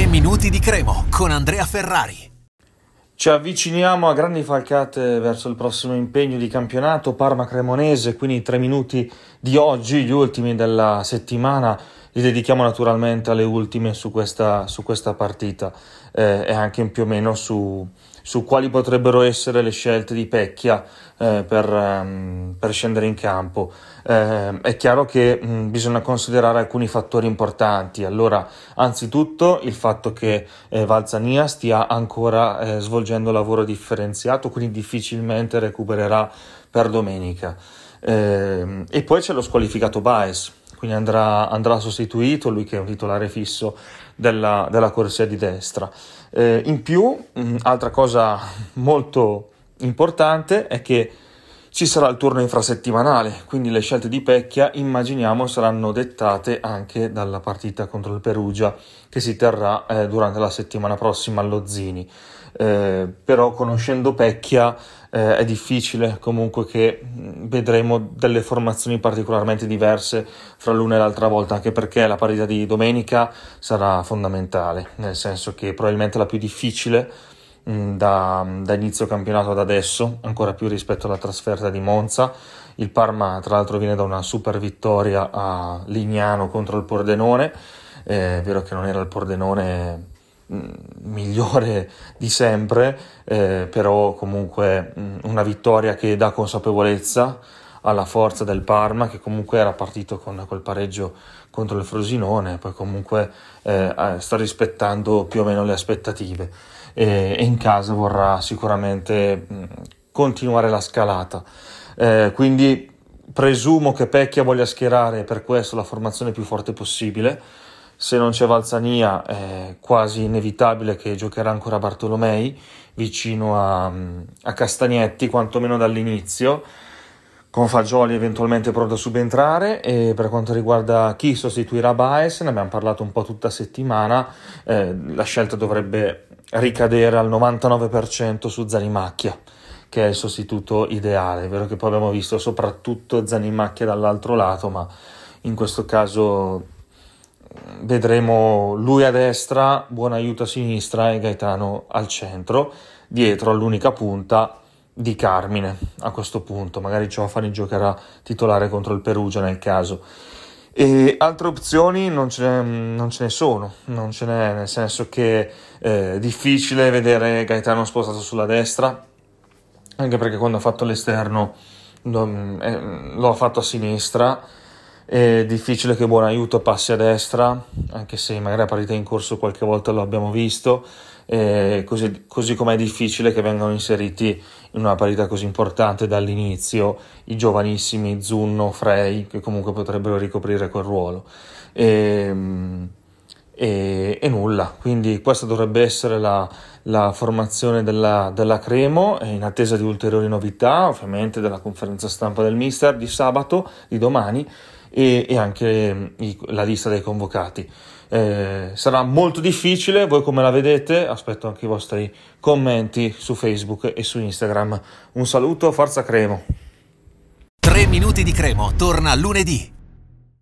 3 minuti di Cremo con Andrea Ferrari. Ci avviciniamo a grandi falcate verso il prossimo impegno di campionato Parma-Cremonese, quindi tre minuti di oggi, gli ultimi della settimana, li dedichiamo naturalmente alle ultime su questa, su questa partita eh, e anche più o meno su, su quali potrebbero essere le scelte di Pecchia eh, per, um, per, scendere in campo. Eh, è chiaro che mh, mm, bisogna considerare alcuni fattori importanti. Allora, anzitutto il fatto che eh, Valzania stia ancora eh, svolgendo lavoro differenziato, quindi difficilmente recupererà per domenica. Ehm, e poi c'è lo squalificato Baez quindi andrà, andrà, sostituito lui che è un titolare fisso della, della corsia di destra. Eh, in più, mh, altra cosa molto importante è che ci sarà il turno infrasettimanale, quindi le scelte di Pecchia immaginiamo saranno dettate anche dalla partita contro il Perugia che si terrà eh, durante la settimana prossima allo Zini. Eh, però conoscendo Pecchia eh, è difficile comunque che mm, vedremo delle formazioni particolarmente diverse fra l'una e l'altra volta, anche perché la partita di domenica sarà fondamentale, nel senso che probabilmente la più difficile da, da inizio campionato ad adesso, ancora più rispetto alla trasferta di Monza. Il Parma, tra l'altro, viene da una super vittoria a Lignano contro il Pordenone. Eh, è vero che non era il Pordenone Mm, migliore di sempre, eh, però comunque mm, una vittoria che dà consapevolezza alla forza del Parma che comunque era partito con quel pareggio contro il Frosinone, poi comunque eh, sta rispettando più o meno le aspettative. E, e in casa vorrà sicuramente continuare la scalata. Eh, quindi presumo che Pecchia voglia schierare per questo la formazione più forte possibile. Se non c'è Valzania è quasi inevitabile che giocherà ancora Bartolomei vicino a, a Castagnetti, quantomeno dall'inizio, con Fagioli eventualmente pronto a subentrare e per quanto riguarda chi sostituirà Baez, ne abbiamo parlato un po' tutta settimana, eh, la scelta dovrebbe ricadere al 99% su Zanimacchia che è il sostituto ideale, è vero che poi abbiamo visto soprattutto Zanimacchia dall'altro lato, ma in questo caso vedremo lui a destra, buon aiuto a sinistra e Gaetano al centro, dietro all'unica punta di Carmine a questo punto, magari Ciofani giocherà titolare contro il Perugia nel caso. E altre opzioni non ce, ne, non ce ne sono, non ce n'è, nel senso che è difficile vedere Gaetano spostato sulla destra, anche perché quando ha fatto l'esterno eh, lo ha fatto a sinistra è difficile che buon aiuto passi a destra, anche se magari a partita in corso qualche volta lo abbiamo visto, così, così come è difficile che vengano inseriti in una partita così importante dall'inizio i giovanissimi Zunno, Frey, che comunque potrebbero ricoprire quel ruolo. E, e, e nulla, quindi questa dovrebbe essere la, la formazione della, della, Cremo in attesa di ulteriori novità, ovviamente della conferenza stampa del mister di sabato, di domani e, e anche mm, i, la lista dei convocati. Eh, sarà molto difficile, voi come la vedete? Aspetto anche i vostri commenti su Facebook e su Instagram. Un saluto, forza Cremo! 3 minuti di Cremo, torna lunedì.